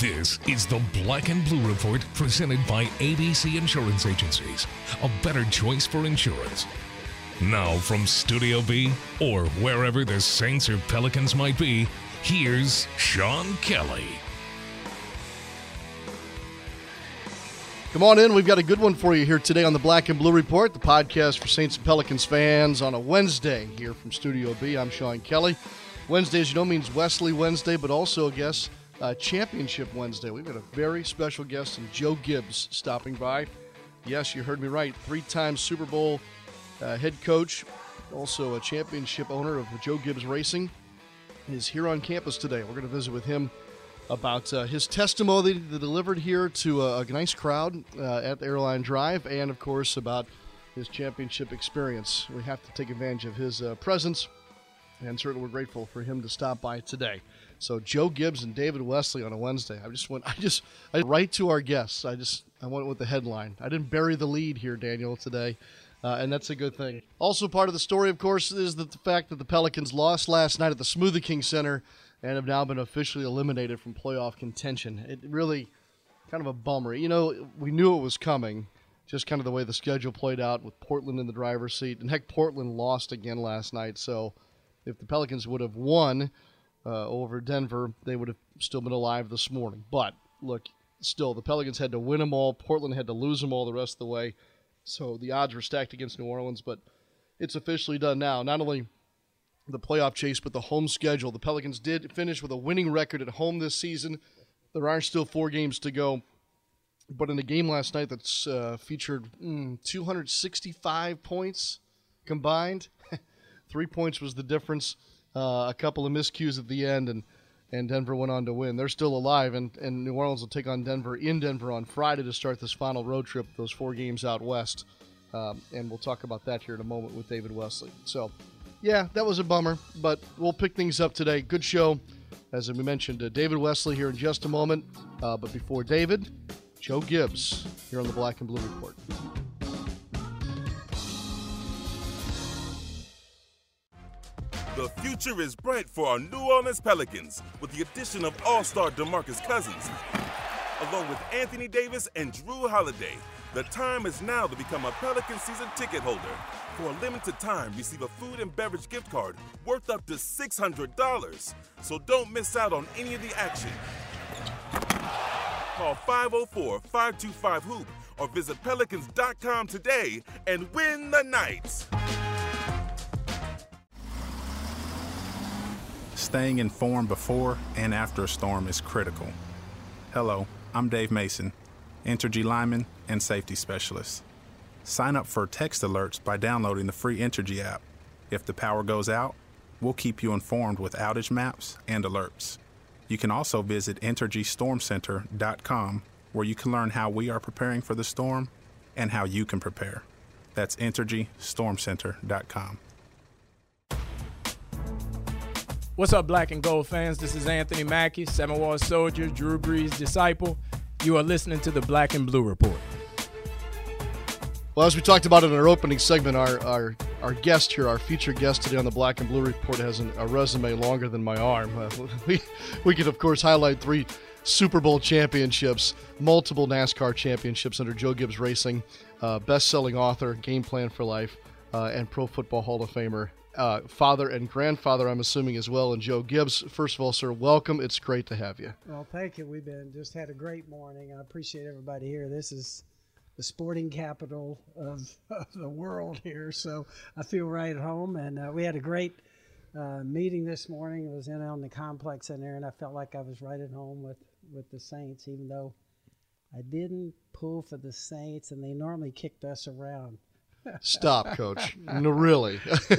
This is the Black and Blue Report presented by ABC Insurance Agencies. A better choice for insurance. Now, from Studio B, or wherever the Saints or Pelicans might be, here's Sean Kelly. Come on in. We've got a good one for you here today on the Black and Blue Report, the podcast for Saints and Pelicans fans on a Wednesday here from Studio B. I'm Sean Kelly. Wednesday, as you know, means Wesley Wednesday, but also, I guess, uh, Championship Wednesday. We've got a very special guest in Joe Gibbs stopping by. Yes, you heard me right. Three time Super Bowl uh, head coach, also a championship owner of Joe Gibbs Racing, is here on campus today. We're going to visit with him about uh, his testimony that he delivered here to a, a nice crowd uh, at Airline Drive, and of course about his championship experience. We have to take advantage of his uh, presence, and certainly we're grateful for him to stop by today. So Joe Gibbs and David Wesley on a Wednesday. I just went. I just I right to our guests. I just I went with the headline. I didn't bury the lead here, Daniel, today. Uh, and that's a good thing. Also, part of the story, of course, is that the fact that the Pelicans lost last night at the Smoothie King Center and have now been officially eliminated from playoff contention. It really kind of a bummer. You know, we knew it was coming, just kind of the way the schedule played out with Portland in the driver's seat. And heck, Portland lost again last night. So if the Pelicans would have won uh, over Denver, they would have still been alive this morning. But look, still, the Pelicans had to win them all. Portland had to lose them all the rest of the way. So the odds were stacked against New Orleans, but it's officially done now. Not only the playoff chase, but the home schedule. The Pelicans did finish with a winning record at home this season. There are still four games to go. But in a game last night that's uh, featured mm, 265 points combined, three points was the difference. Uh, a couple of miscues at the end, and and Denver went on to win. They're still alive, and, and New Orleans will take on Denver in Denver on Friday to start this final road trip, those four games out west. Um, and we'll talk about that here in a moment with David Wesley. So yeah, that was a bummer, but we'll pick things up today. Good show. As we mentioned, uh, David Wesley here in just a moment. Uh, but before David, Joe Gibbs here on the Black and Blue Report. The future is bright for our New Orleans Pelicans with the addition of All Star Demarcus Cousins, along with Anthony Davis and Jrue Holiday. The time is now to become a Pelican season ticket holder. For a limited time, receive a food and beverage gift card worth up to $600. So don't miss out on any of the action. Call 504 525 Hoop or visit Pelicans.com today and win the night. Staying informed before and after a storm is critical. Hello, I'm Dave Mason, Entergy lineman and safety specialist. Sign up for text alerts by downloading the free Entergy app. If the power goes out, we'll keep you informed with outage maps and alerts. You can also visit EntergyStormCenter.com where you can learn how we are preparing for the storm and how you can prepare. That's EntergyStormCenter.com. What's up, black and gold fans? This is Anthony Mackie, Seven Wall Soldier, Drew Brees' disciple. You are listening to the Black and Blue Report. Well, as we talked about in our opening segment, our, our, our guest here, our featured guest today on the Black and Blue Report, has an, a resume longer than my arm. Uh, we, we could, of course, highlight three Super Bowl championships, multiple NASCAR championships under Joe Gibbs Racing, uh, best selling author, Game Plan for Life, uh, and Pro Football Hall of Famer. Uh, father and grandfather, I'm assuming as well, and Joe Gibbs. First of all, sir, welcome. It's great to have you. Well, thank you. We've been just had a great morning. I appreciate everybody here. This is the sporting capital of, of the world here, so I feel right at home. And uh, we had a great uh, meeting this morning. It was in on the complex in there, and I felt like I was right at home with with the Saints, even though I didn't pull for the Saints, and they normally kicked us around. Stop, coach. no, really.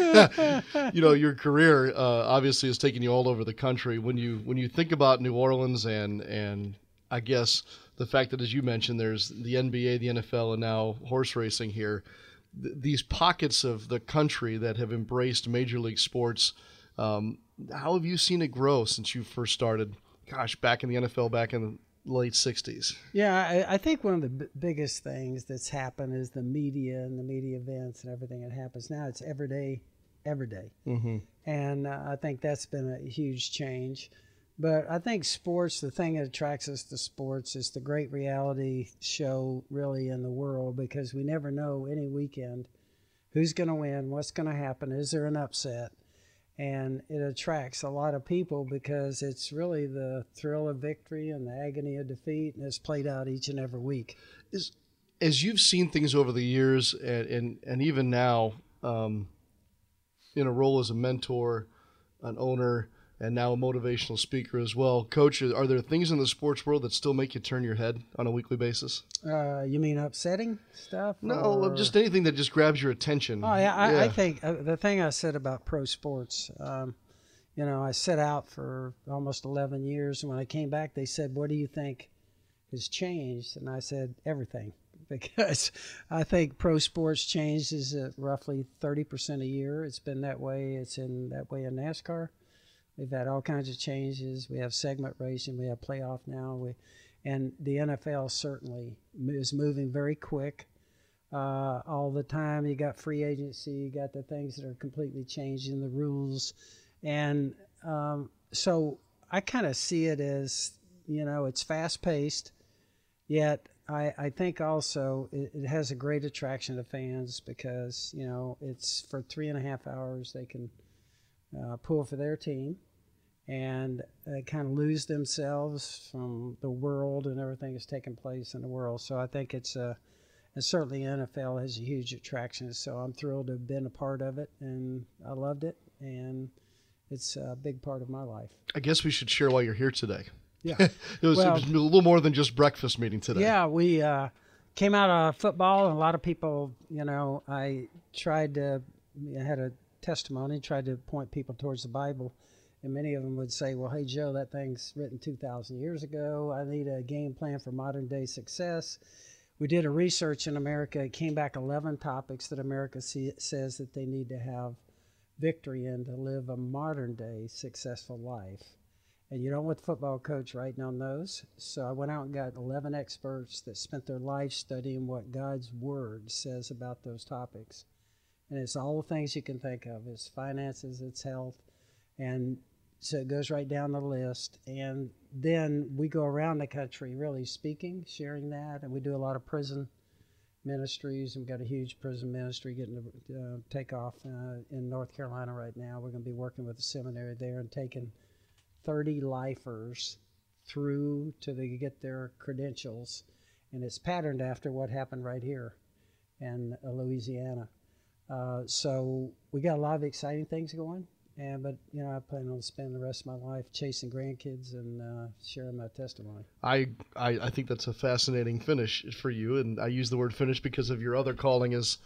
you know, your career uh, obviously has taken you all over the country. When you when you think about New Orleans and and I guess the fact that, as you mentioned, there's the NBA, the NFL, and now horse racing here. Th- these pockets of the country that have embraced major league sports. Um, how have you seen it grow since you first started? Gosh, back in the NFL, back in the late '60s. Yeah, I, I think one of the b- biggest things that's happened is the media and the media events and everything that happens now. It's every day, every day. Mm-hmm. and uh, I think that's been a huge change. But I think sports, the thing that attracts us to sports is the great reality show, really, in the world because we never know any weekend who's going to win, what's going to happen, is there an upset? And it attracts a lot of people because it's really the thrill of victory and the agony of defeat, and it's played out each and every week. Is, as you've seen things over the years, and, and, and even now, um, in a role as a mentor, an owner, and now a motivational speaker as well. Coach, are there things in the sports world that still make you turn your head on a weekly basis? Uh, you mean upsetting stuff? No, or? just anything that just grabs your attention. Oh yeah, I, I think uh, the thing I said about pro sports. Um, you know, I set out for almost 11 years, and when I came back, they said, "What do you think has changed?" And I said, "Everything." Because I think pro sports changes at roughly 30% a year. It's been that way. It's in that way in NASCAR. We've had all kinds of changes. We have segment racing. We have playoff now. We, and the NFL certainly is moving very quick. Uh, all the time, you got free agency. You got the things that are completely changing the rules, and um, so I kind of see it as you know it's fast paced, yet I, I think also it, it, has a great attraction to fans because you know it's for three and a half hours they can uh, pull for their team and uh, kind of lose themselves from the world and everything that's taking place in the world. So I think it's a, uh, and certainly NFL has a huge attraction. So I'm thrilled to have been a part of it, and I loved it, and it's a big part of my life. I guess we should share why you're here today. Yeah, it, was, well, it, was, a little more than just breakfast meeting today. Yeah, we uh, came out of football, and a lot of people, you know, I tried to, I had a testimony, tried to point people towards the Bible and many of them would say, well, hey, Joe, that thing's written 2,000 years ago. I need a game plan for modern day success. We did a research in America. It came back 11 topics that America see, says that they need to have victory in to live a modern day successful life. And you don't want the football coach writing on those. So I went out and got 11 experts that spent their life studying what God's Word says about those topics. And it's all the things you can think of it's finances, it's health, and so it goes right down the list. And then we go around the country really speaking, sharing that. And we do a lot of prison ministries. We've got a huge prison ministry getting to uh, take off uh, in North Carolina right now. We're going to be working with the seminary there and taking 30 lifers through to they get their credentials. And it's patterned after what happened right here in uh, Louisiana. Uh, so we got a lot of exciting things going. And but you know, I plan on spending the rest of my life chasing grandkids and uh, sharing my testimony. I, I I think that's a fascinating finish for you, and I use the word finish because of your other calling as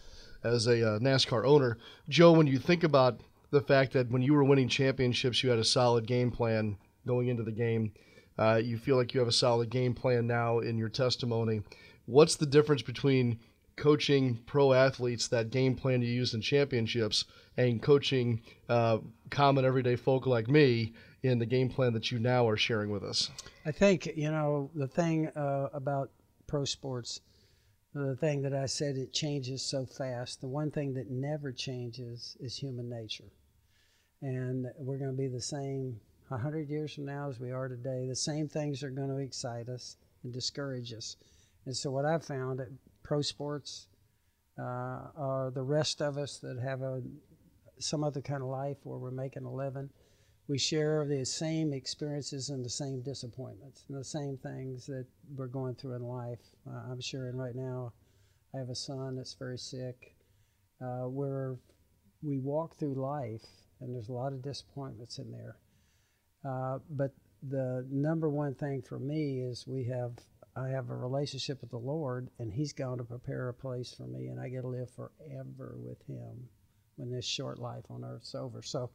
as a uh, NASCAR owner. Joe, when you think about the fact that when you were winning championships, you had a solid game plan going into the game. Uh, you feel like you have a solid game plan now in your testimony. What's the difference between coaching pro athletes that game plan you used in championships and coaching uh, common everyday folk like me in the game plan that you now are sharing with us? I think, you know, the thing uh, about pro sports, the thing that I said it changes so fast, the one thing that never changes is human nature. And we're going to be the same 100 years from now as we are today. The same things are going to excite us and discourage us. And so, what I've found at pro sports uh, are the rest of us that have a some other kind of life where we're making a living. We share the same experiences and the same disappointments and the same things that we're going through in life. Uh, I'm sharing right now. I have a son that's very sick. Uh, where we walk through life, and there's a lot of disappointments in there. Uh, but the number one thing for me is we have I have a relationship with the Lord, and He's going to prepare a place for me, and I get to live forever with Him when this short life on earth's over. So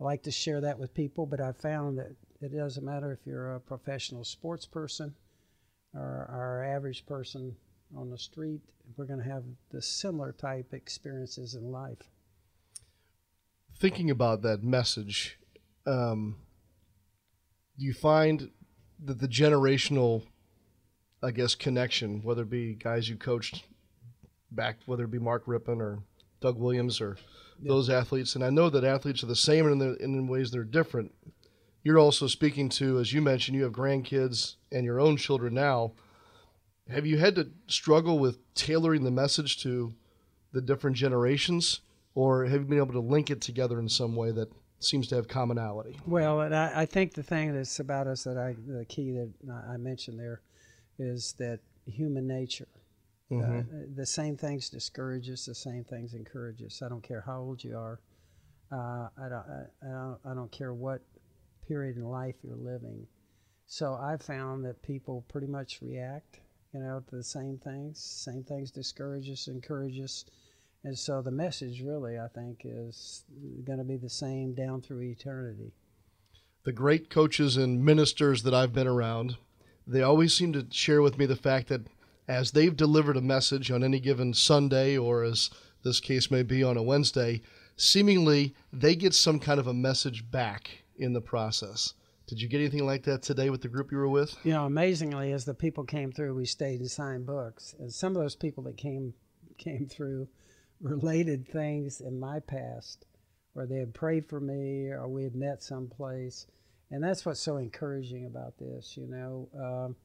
I like to share that with people, but I found that it doesn't matter if you're a professional sports person or our average person on the street, we're going to have the similar type experiences in life. Thinking about that message, um, do you find that the generational I guess, connection, whether it be guys you coached back, whether it be Mark Rypien or Doug Williams or yeah. those athletes. And I know that athletes are the same in, the, in ways they're different. you're also speaking to, as you mentioned, you have grandkids and your own children now. Have you had to struggle with tailoring the message to the different generations, or have you been able to link it together in some way that seems to have commonality? Well, and I, I think the thing that's about us that I, the key that I mentioned there is that human nature. Uh, the same things discourage us, the same things encourage us. I don't care how old you are. Uh, I, don't, I, I, don't, I don't care what period in life you're living. So I found that people pretty much react, you know, to the same things. Same things discourage us, encourage us. And so the message really, I think, is going to be the same down through eternity. The great coaches and ministers that I've been around, they always seem to share with me the fact that as they've delivered a message on any given Sunday, or as this case may be on a Wednesday, seemingly they get some kind of a message back in the process. Did you get anything like that today with the group you were with? You know, amazingly, as the people came through, we stayed and signed books. And some of those people that came came through related things in my past, where they had prayed for me, or we had met someplace, and that's what's so encouraging about this. You know, um,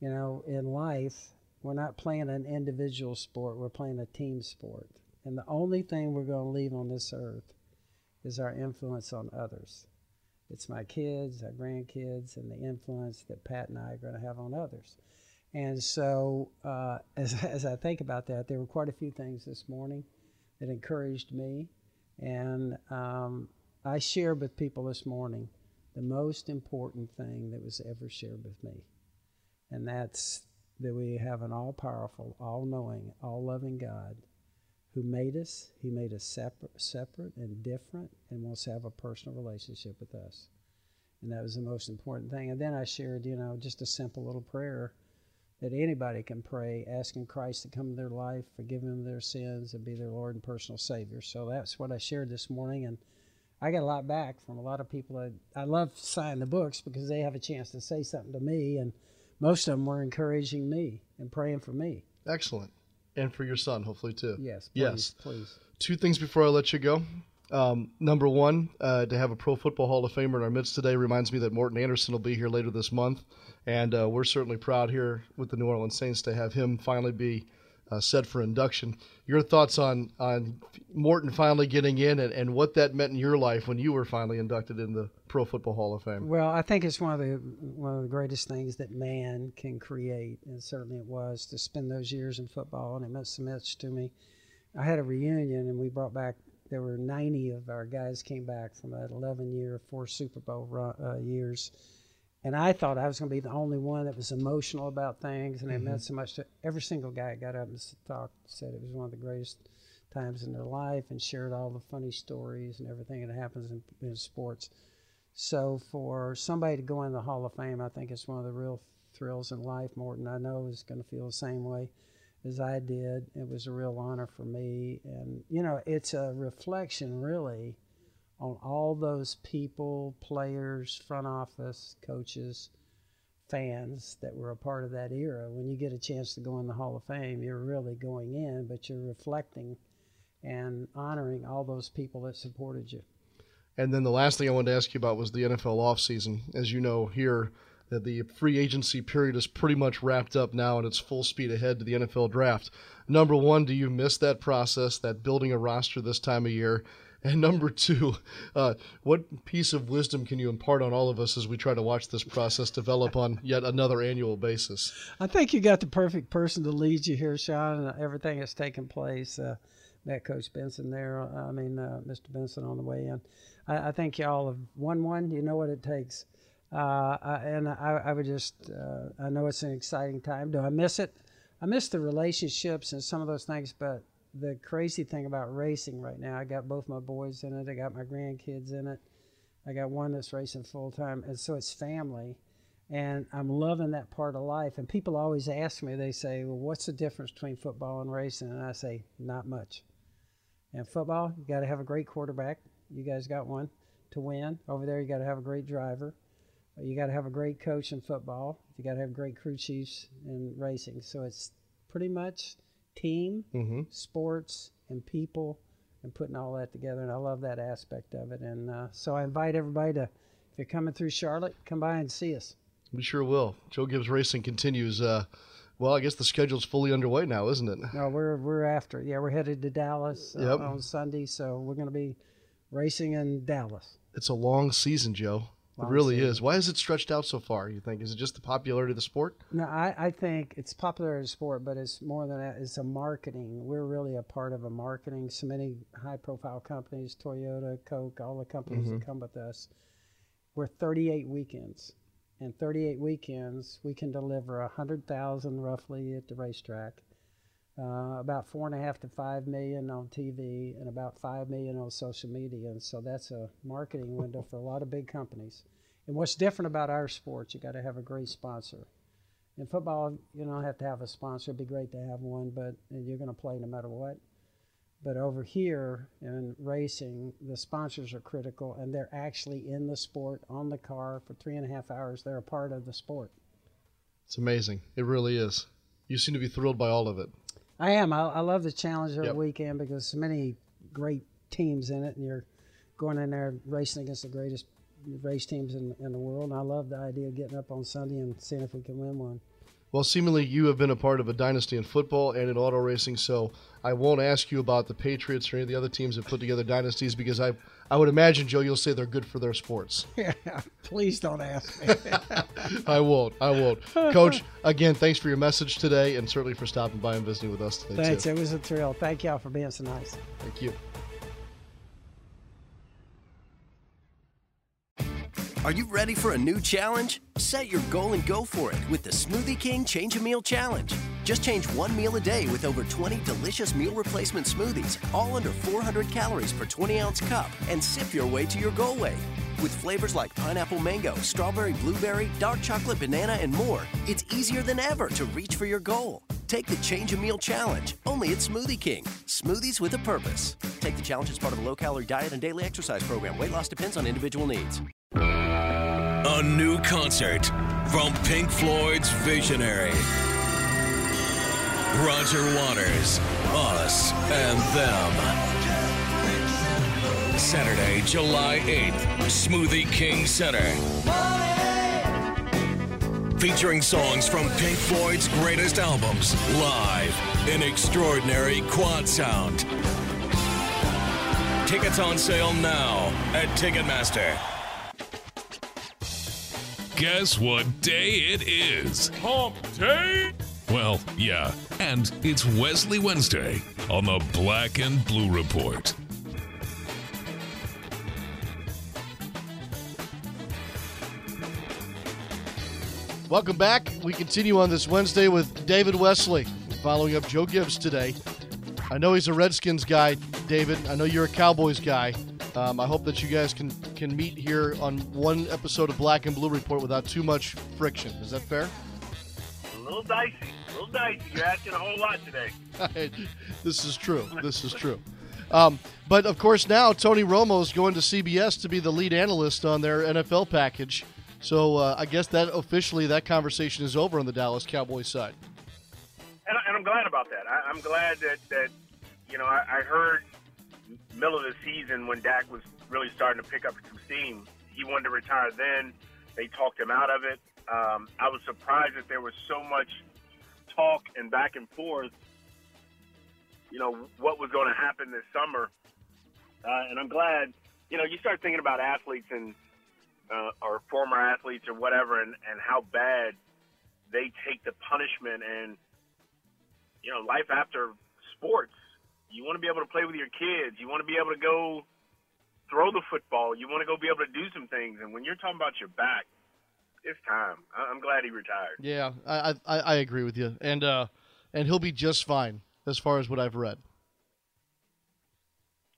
you know, in life, we're not playing an individual sport; we're playing a team sport, and the only thing we're going to leave on this earth is our influence on others. It's my kids, our grandkids, and the influence that Pat and I are going to have on others. And so, uh, as, as I think about that, there were quite a few things this morning that encouraged me. And um, I shared with people this morning the most important thing that was ever shared with me. And that's that we have an all powerful, all knowing, all loving God who made us. He made us separate, separate and different, and wants to have a personal relationship with us. And that was the most important thing. And then I shared, you know, just a simple little prayer that anybody can pray, asking Christ to come into their life, forgive them their sins, and be their Lord and personal Savior. So that's what I shared this morning, and I got a lot back from a lot of people. That, I love signing the books because they have a chance to say something to me, and most of them were encouraging me and praying for me. Excellent. And for your son, hopefully, too. Yes, please, Yes. please. Two things before I let you go. Um, number one, uh, to have a Pro Football Hall of Famer in our midst today reminds me that Morten Andersen will be here later this month, and uh, we're certainly proud here with the New Orleans Saints to have him finally be uh, set for induction. Your thoughts on on Morten finally getting in and, and what that meant in your life when you were finally inducted in the Pro Football Hall of Fame? Well, I think it's one of the one of the greatest things that man can create, and certainly it was to spend those years in football, and it meant so much to me. I had a reunion, and we brought back. There were 90 of our guys came back from that 11 year, four Super Bowl run, uh, years, and I thought I was going to be the only one that was emotional about things, and it meant mm-hmm. so much to every single guy. Got up and talked, said it was one of the greatest times in their life, and shared all the funny stories and everything that happens in, in sports. So for somebody to go in the Hall of Fame, I think it's one of the real thrills in life. Morten, I know, is going to feel the same way as I did. It was a real honor for me, and you know, it's a reflection really on all those people, players, front office, coaches, fans that were a part of that era. When you get a chance to go in the Hall of Fame, you're really going in, but you're reflecting and honoring all those people that supported you. And then the last thing I wanted to ask you about was the NFL offseason. As you know, here that the free agency period is pretty much wrapped up now and it's full speed ahead to the NFL draft. Number one, do you miss that process, that building a roster this time of year? And number two, uh, what piece of wisdom can you impart on all of us as we try to watch this process develop on yet another annual basis? I think you got the perfect person to lead you here, Sean, and everything that's taken place. Uh, met Coach Benson there. I mean, uh, Mr. Benson on the way in. I, I think y'all have won one. You know what it takes. Uh, I, and I, I would just, uh, I know it's an exciting time. Do I miss it? I miss the relationships and some of those things, but the crazy thing about racing right now, I got both my boys in it, I got my grandkids in it, I got one that's racing full time, and so it's family and I'm loving that part of life. And people always ask me, they say, "Well, what's the difference between football and racing?" And I say, "Not much." And football, you got to have a great quarterback. You guys got one to win. Over there, you got to have a great driver. You got to have a great coach in football. You got to have great crew chiefs in racing. So it's pretty much team, Mm-hmm. sports, and people, and putting all that together. And I love that aspect of it. And uh, so I invite everybody to if you're coming through Charlotte, come by and see us. We sure will. Joe Gibbs Racing continues. Uh, well, I guess the schedule's fully underway now, isn't it? No, we're we're after. it. Yeah, we're headed to Dallas uh, Yep. on Sunday, so we're going to be racing in Dallas. It's a long season, Joe. It really season. is. Why is it stretched out so far? You think is it just the popularity of the sport? No, I, I think it's popular as a sport, but it's more than that. It's a marketing. We're really a part of a marketing. So many high-profile companies, Toyota, Coke, all the companies that mm-hmm. come with us. We're 38 weekends, and 38 weekends we can deliver 100,000 roughly at the racetrack, uh, about four and a half to five million on TV, and about five million on social media. And so that's a marketing window for a lot of big companies. And what's different about our sports, you got to have a great sponsor. In football, you don't have to have a sponsor. It'd be great to have one, but you're going to play no matter what. But over here in racing, the sponsors are critical, and they're actually in the sport on the car for three and a half hours. They're a part of the sport. It's amazing. It really is. You seem to be thrilled by all of it. I am. I, I love the challenge every Yep. weekend because so many great teams in it, and you're going in there racing against the greatest race teams in, in the world. And I love the idea of getting up on Sunday and seeing if we can win one. Well, seemingly you have been a part of a dynasty in football and in auto racing, so I won't ask you about the Patriots or any of the other teams that put together dynasties because I, I would imagine, Joe, you'll say they're good for their sports. Yeah, please don't ask me. I won't. I won't. Coach, again, thanks for your message today and certainly for stopping by and visiting with us today, Thanks. too. It was a thrill. Thank y'all for being so nice. Thank you. Are you ready for a new challenge? Set your goal and go for it with the Smoothie King Change a Meal Challenge. Just change one meal a day with over 20 delicious meal replacement smoothies, all under 400 calories per 20 ounce cup, and sip your way to your goal weight. With flavors like pineapple mango, strawberry blueberry, dark chocolate banana, and more, it's easier than ever to reach for your goal. Take the Change a Meal Challenge, only at Smoothie King. Smoothies with a purpose. Take the challenge as part of a low calorie diet and daily exercise program. Weight loss depends on individual needs. A new concert from Pink Floyd's Visionary. Roger Waters, Us and Them. Saturday, July 8th, Smoothie King Center. Featuring songs from Pink Floyd's greatest albums, live in extraordinary quad sound. Tickets on sale now at Ticketmaster. Guess what day it is? Hump Day? Well, yeah, and it's Wesley Wednesday on the Black and Blue Report. Welcome back. We continue on this Wednesday with David Wesley, following up Joe Gibbs today. I know he's a Redskins guy, David. I know you're a Cowboys guy. Um, I hope that you guys can can meet here on one episode of Black and Blue Report without too much friction. Is that fair? A little dicey, a little dicey. You're asking a whole lot today. this is true. This is true. Um, but of course, now Tony Romo is going to CBS to be the lead analyst on their NFL package. So uh, I guess that officially that conversation is over on the Dallas Cowboys side. And, I- and I'm glad about that. I, I'm glad that, that you know, I, I heard middle of the season when Dak was really starting to pick up some steam. He wanted to retire then. They talked him out of it. Um, I was surprised that there was so much talk and back and forth, you know, what was going to happen this summer. Uh, and I'm glad, you know, you start thinking about athletes and uh, or former athletes or whatever, and, and how bad they take the punishment and you know life after sports. You want to be able to play with your kids. You want to be able to go throw the football. You want to go be able to do some things. And when you're talking about your back, it's time. I- I'm glad he retired. Yeah, I I, I agree with you, and uh, and he'll be just fine as far as what I've read.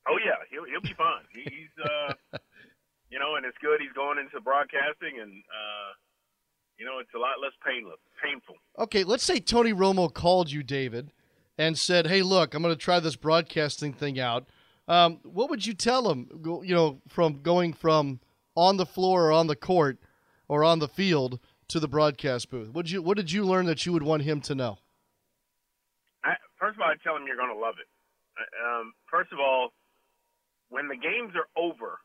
Oh yeah, he'll he'll be fine. He, he's uh, you know, and it's good. He's going into broadcasting, and uh, you know, it's a lot less painless, painful. Okay, let's say Tony Romo called you, David, and said, "Hey, look, I'm going to try this broadcasting thing out." Um, what would you tell him? Go, you know, from going from on the floor or on the court or on the field to the broadcast booth. What did you What did you learn that you would want him to know? I, first of all, I tell him you're going to love it. Um, first of all, when the games are over,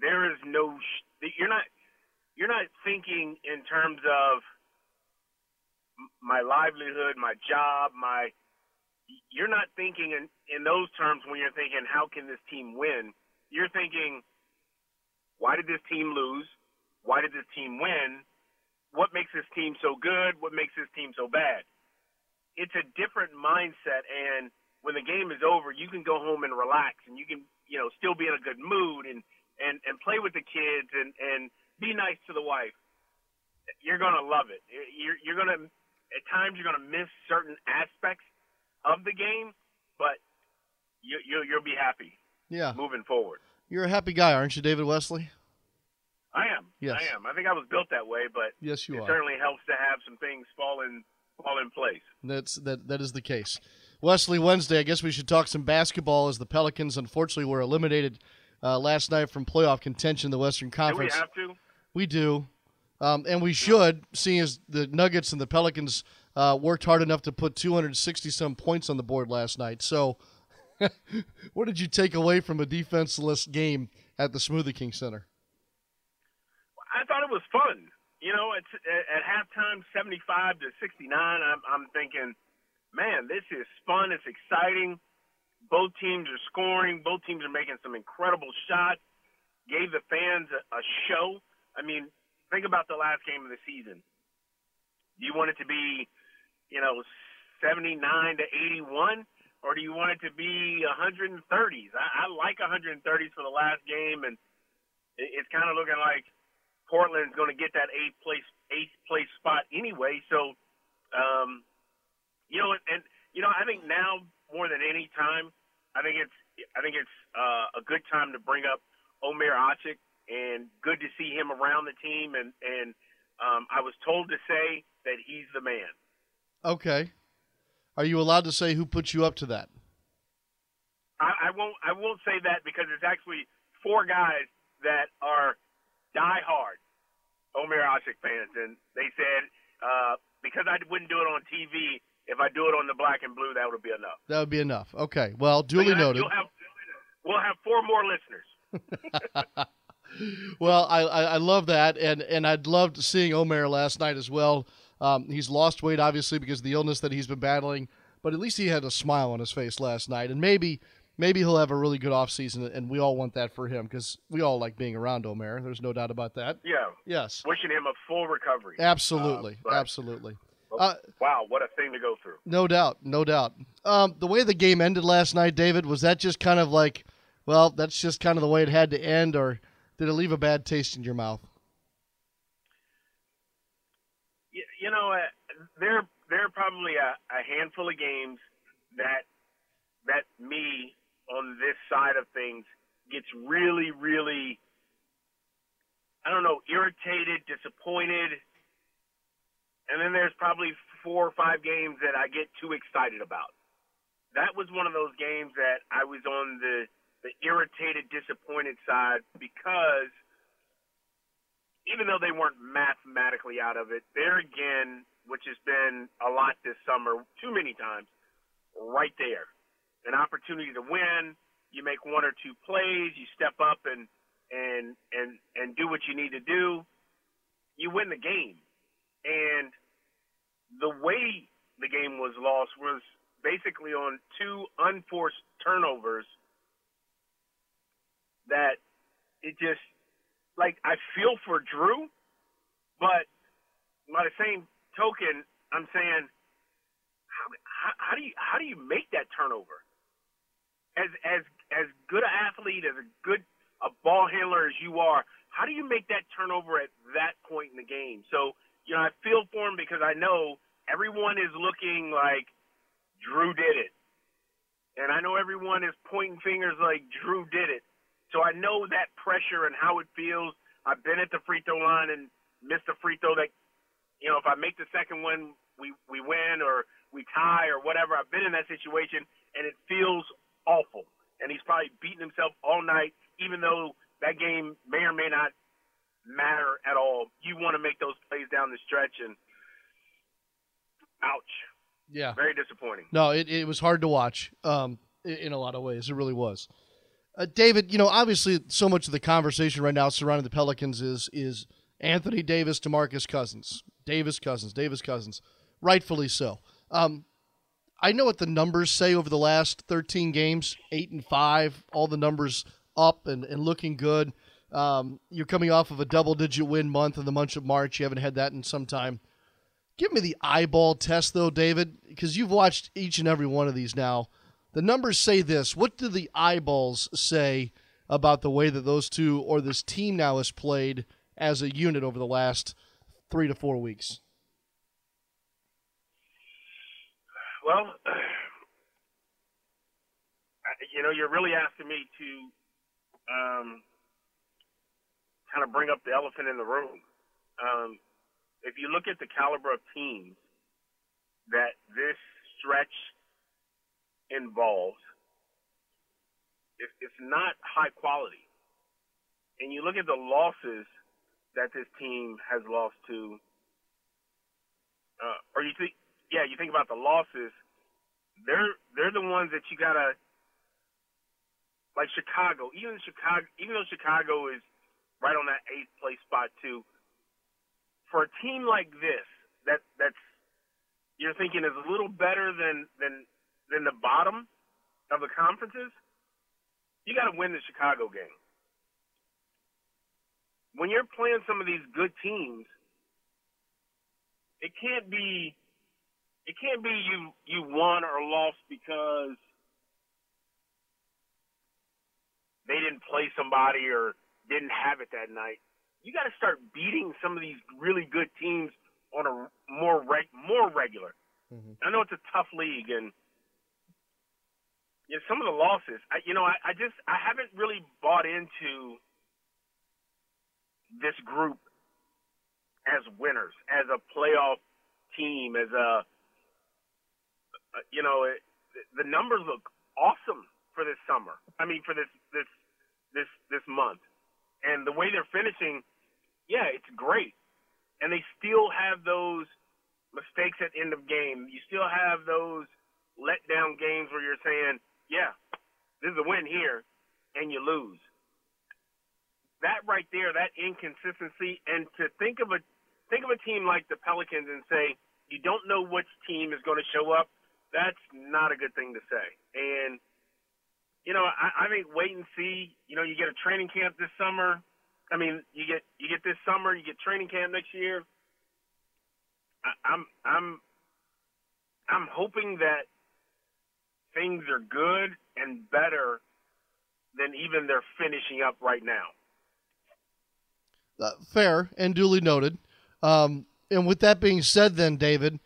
there is no you're not you're not thinking in terms of my livelihood, my job, my you're not thinking in, in those terms when you're thinking how can this team win. You're thinking why did this team lose? Why did this team win? What makes this team so good? What makes this team so bad? It's a different mindset and when the game is over, you can go home and relax and you can, you know, still be in a good mood and and and play with the kids and and be nice to the wife. You're gonna love it. You're you're gonna at times you're gonna miss certain aspects of the game, but you you you'll be happy. Yeah. Moving forward. You're a happy guy, aren't you, David Wesley? I am. Yes. I am. I think I was built that way, but yes, you it are. certainly helps to have some things fall in fall in place. That's that that is the case. Wesley, Wednesday, I guess we should talk some basketball as the Pelicans unfortunately were eliminated uh, last night from playoff contention in the Western Conference. Do we have to? We do. Um, and we should, seeing as the Nuggets and the Pelicans uh, worked hard enough to put 260 some points on the board last night. So, what did you take away from a defenseless game at the Smoothie King Center? I thought it was fun. You know, it's at, at halftime, 75 to 69. I'm, I'm thinking, man, this is fun. It's exciting. Both teams are scoring. Both teams are making some incredible shots. Gave the fans a, a show. I mean, think about the last game of the season. Do you want it to be, you know, 79 to 81, or do you want it to be 130s? I, I like 130s for the last game, and it, it's kind of looking like Portland's going to get that eighth place eighth place spot anyway. So, um, you know, and you know, I think now more than any time, I think it's I think it's uh, a good time to bring up Omer Asik, and good to see him around the team. And and um, I was told to say that he's the man. Okay, are you allowed to say who put you up to that? I, I won't I won't say that because it's actually four guys that are die hard Omer Asik fans, and they said uh, because I wouldn't do it on TV, if I do it on the black and blue, that would be enough. That would be enough. Okay. Well, duly have, noted. Have, we'll have four more listeners. well, I, I, I love that, and and I'd loved seeing Omer last night as well. Um, he's lost weight obviously because of the illness that he's been battling, but at least he had a smile on his face last night, and maybe maybe he'll have a really good offseason, and we all want that for him because we all like being around Omer. There's no doubt about that. Yeah. Yes. Wishing him a full recovery. Absolutely. Uh, but, Absolutely. Uh, wow, what a thing to go through. No doubt. No doubt. Um, the way the game ended last night, David, was that just kind of like, well, that's just kind of the way it had to end, or did it leave a bad taste in your mouth? You, you know, uh, there there are probably a, a handful of games that that me on this side of things gets really, really, I don't know, irritated, disappointed. And then there's probably four or five games that I get too excited about. That was one of those games that I was on the, the irritated, disappointed side because even though they weren't mathematically out of it, there again, which has been a lot this summer, too many times, right there an opportunity to win. You make one or two plays, you step up and and and and do what you need to do. You win the game. And the way the game was lost was basically on two unforced turnovers that it just like I feel for Jrue, but by the same token, I'm saying how, how, how do you how do you make that turnover? as as as good an athlete, as a good a ball handler as you are, how do you make that turnover at that point in the game? So, you know, I feel for him because I know everyone is looking like Jrue did it. And I know everyone is pointing fingers like Jrue did it. So I know that pressure and how it feels. I've been at the free throw line and missed a free throw that, you know, if I make the second one, we, we win or we tie or whatever. I've been in that situation and it feels awful. And he's probably beating himself all night, even though that game may or may not matter at all. You want to make those plays down the stretch, and ouch. Yeah. Very disappointing. No, it, it was hard to watch um, in a lot of ways. It really was. Uh, David, you know, obviously, so much of the conversation right now surrounding the Pelicans is is Anthony Davis, DeMarcus Cousins, Davis Cousins, Davis Cousins, rightfully so. Um, I know what the numbers say over the last 13 games, eight and five, all the numbers up and, and looking good. Um, you're coming off of a double digit win month in the month of March. You haven't had that in some time. Give me the eyeball test, though, David, because you've watched each and every one of these now. The numbers say this. What do the eyeballs say about the way that those two or this team now has played as a unit over the last three to four weeks? Well, you know, you're really asking me to um, kind of bring up the elephant in the room. Um, if you look at the caliber of teams that this stretch involves, it, it's not high quality. And you look at the losses that this team has lost to, uh, or you think, yeah, you think about the losses. They're they're the ones that you gotta like Chicago. Even Chicago, even though Chicago is right on that eighth place spot too. For a team like this, that that's you're thinking is a little better than than than the bottom of the conferences. You got to win the Chicago game. When you're playing some of these good teams, it can't be it can't be you you won or lost because they didn't play somebody or didn't have it that night. You got to start beating some of these really good teams on a more reg- more regular. Mm-hmm. I know it's a tough league, and know, some of the losses. I, you know, I, I just I haven't really bought into this group as winners, as a playoff team, as a you know, it, the numbers look awesome for this summer. I mean, for this this this this month, and the way they're finishing, yeah, it's great. And they still have those mistakes at end of game. You still have those letdown games where you're saying, yeah, this is a win here, and you lose. That right there, that inconsistency, and to think of a think of a team like the Pelicans and say you don't know which team is going to show up that's not a good thing to say. And you know, I, I think wait and see. You know, you get a training camp this summer. I mean, you get you get this summer, you get training camp next year. I, I'm I'm I'm hoping that things are good and better than even they're finishing up right now. Uh, fair and duly noted. Um, and with that being said, then David,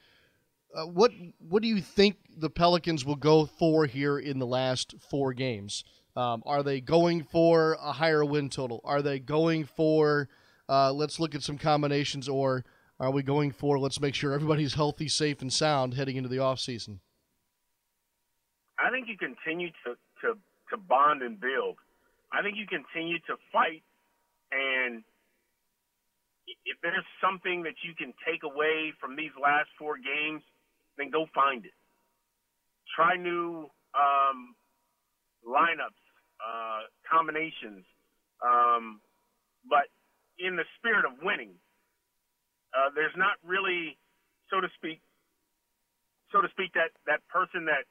uh, what what do you think the Pelicans will go for here in the last four games? Um, are they going for a higher win total? Are they going for uh, let's look at some combinations, or are we going for let's make sure everybody's healthy, safe, and sound heading into the off season? I think you continue to, to, to bond and build. I think you continue to fight, and if there's something that you can take away from these last four games, then go find it. Try new um, lineups, uh, combinations, um, but in the spirit of winning. Uh, there's not really, so to speak, so to speak, that that person that,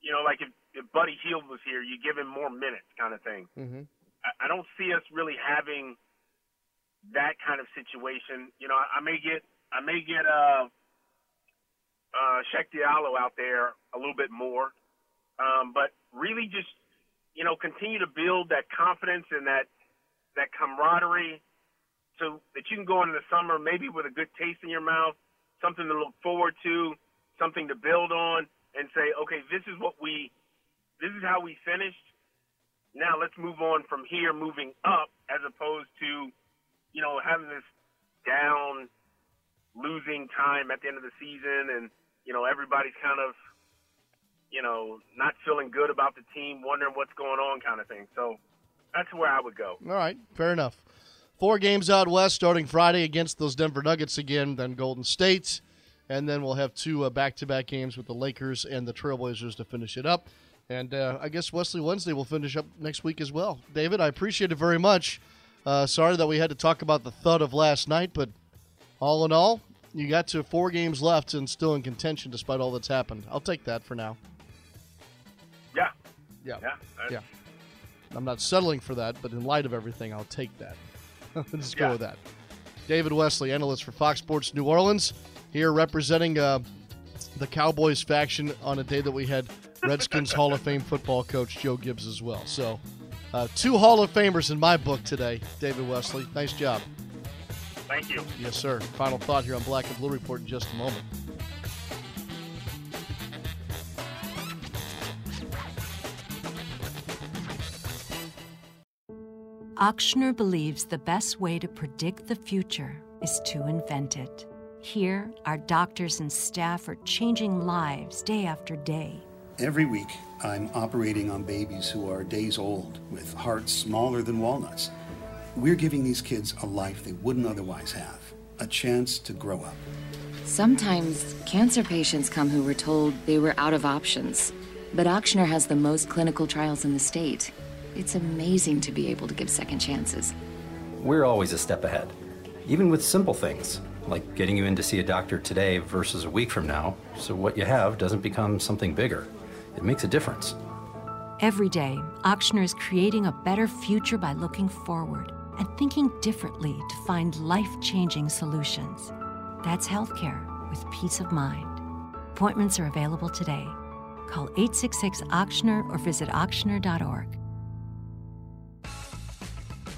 you know, like if, if Buddy Hield was here, you give him more minutes, kind of thing. Mm-hmm. I, I don't see us really having that kind of situation. You know, I, I may get, I may get, uh, uh, Cheick Diallo out there a little bit more. Um, but really just, you know, continue to build that confidence and that, that camaraderie so that you can go into the summer maybe with a good taste in your mouth, something to look forward to, something to build on and say, okay, this is what we, this is how we finished. Now let's move on from here, moving up, as opposed to, you know, having this down, losing time at the end of the season and you know, everybody's kind of, you know, not feeling good about the team, wondering what's going on, kind of thing. So that's where I would go. All right, fair enough. Four games out west, starting Friday against those Denver Nuggets again, then Golden State, and then we'll have two uh, back-to-back games with the Lakers and the Trailblazers to finish it up. And uh, I guess Wesley Wednesday will finish up next week as well. David, I appreciate it very much. Uh, sorry that we had to talk about the thud of last night, but all in all, you got to four games left and still in contention despite all that's happened. I'll take that for now. Yeah. Yeah. Yeah. Yeah. I'm not settling for that, but in light of everything, I'll take that. Let's Yeah. go with that. David Wesley, analyst for Fox Sports New Orleans, here representing uh, the Cowboys faction on a day that we had Redskins Hall of Fame football coach Joe Gibbs as well. So, uh, two Hall of Famers in my book today, David Wesley. Nice job. Thank you. Yes, sir. Final thought here on Black and Blue Report in just a moment. Ochsner believes the best way to predict the future is to invent it. Here, our doctors and staff are changing lives day after day. Every week, I'm operating on babies who are days old with hearts smaller than walnuts. We're giving these kids a life they wouldn't otherwise have, a chance to grow up. Sometimes cancer patients come who were told they were out of options. But Ochsner has the most clinical trials in the state. It's amazing to be able to give second chances. We're always a step ahead, even with simple things like getting you in to see a doctor today versus a week from now, so what you have doesn't become something bigger. It makes a difference. Every day, Ochsner is creating a better future by looking forward and thinking differently to find life changing solutions. That's healthcare with peace of mind. Appointments are available today. Call 866 Ochsner or visit ochsner.org.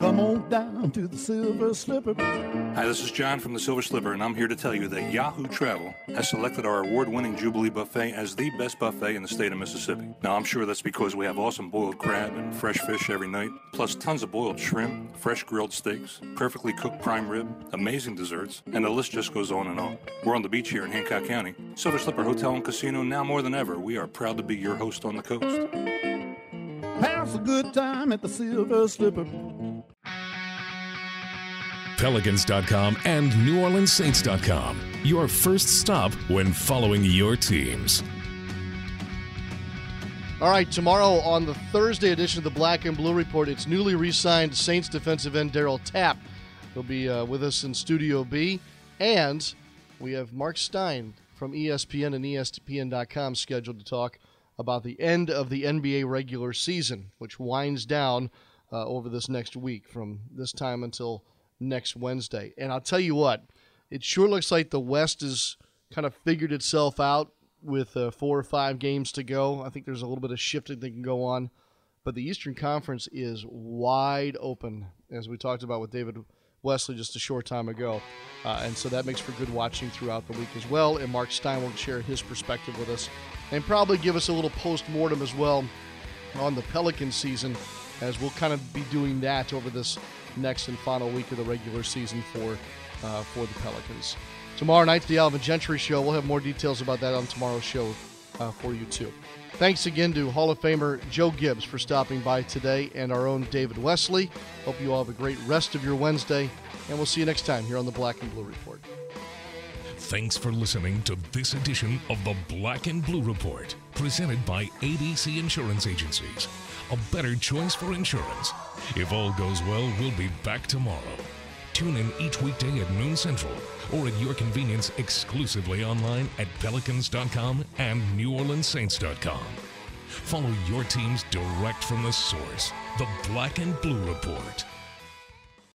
Come on down to the Silver Slipper. Hi, this is John from the Silver Slipper, and I'm here to tell you that Yahoo Travel has selected our award winning Jubilee Buffet as the best buffet in the state of Mississippi. Now, I'm sure that's because we have awesome boiled crab and fresh fish every night, plus tons of boiled shrimp, fresh grilled steaks, perfectly cooked prime rib, amazing desserts, and the list just goes on and on. We're on the beach here in Hancock County. Silver Slipper Hotel and Casino, now more than ever, we are proud to be your host on the coast. Pass a good time at the Silver Slipper. Pelicans.com and NewOrleansSaints.com. Your first stop when following your teams. All right, tomorrow on the Thursday edition of the Black and Blue Report, it's newly re signed Saints defensive end Darryl Tapp. He'll be uh, with us in Studio B. And we have Mark Stein from ESPN and ESPN.com scheduled to talk about the end of the NBA regular season, which winds down uh, over this next week from this time until next Wednesday. And I'll tell you what, it sure looks like the West has kind of figured itself out with uh, four or five games to go. I think there's a little bit of shifting that can go on. But the Eastern Conference is wide open, as we talked about with David Wesley just a short time ago. Uh, and so that makes for good watching throughout the week as well. And Mark Stein will share his perspective with us and probably give us a little post mortem as well on the Pelican season, as we'll kind of be doing that over this next and final week of the regular season for uh, for the Pelicans. Tomorrow night's the Alvin Gentry Show. We'll have more details about that on tomorrow's show uh, for you too. Thanks again to Hall of Famer Joe Gibbs for stopping by today and our own David Wesley. Hope you all have a great rest of your Wednesday, and we'll see you next time here on the Black and Blue Report. Thanks for listening to this edition of the Black and Blue Report, presented by ABC Insurance Agencies. A better choice for insurance. If all goes well, we'll be back tomorrow. Tune in each weekday at noon central or at your convenience exclusively online at pelicans.com and neworleanssaints.com. Follow your teams direct from the source, the Black and Blue Report.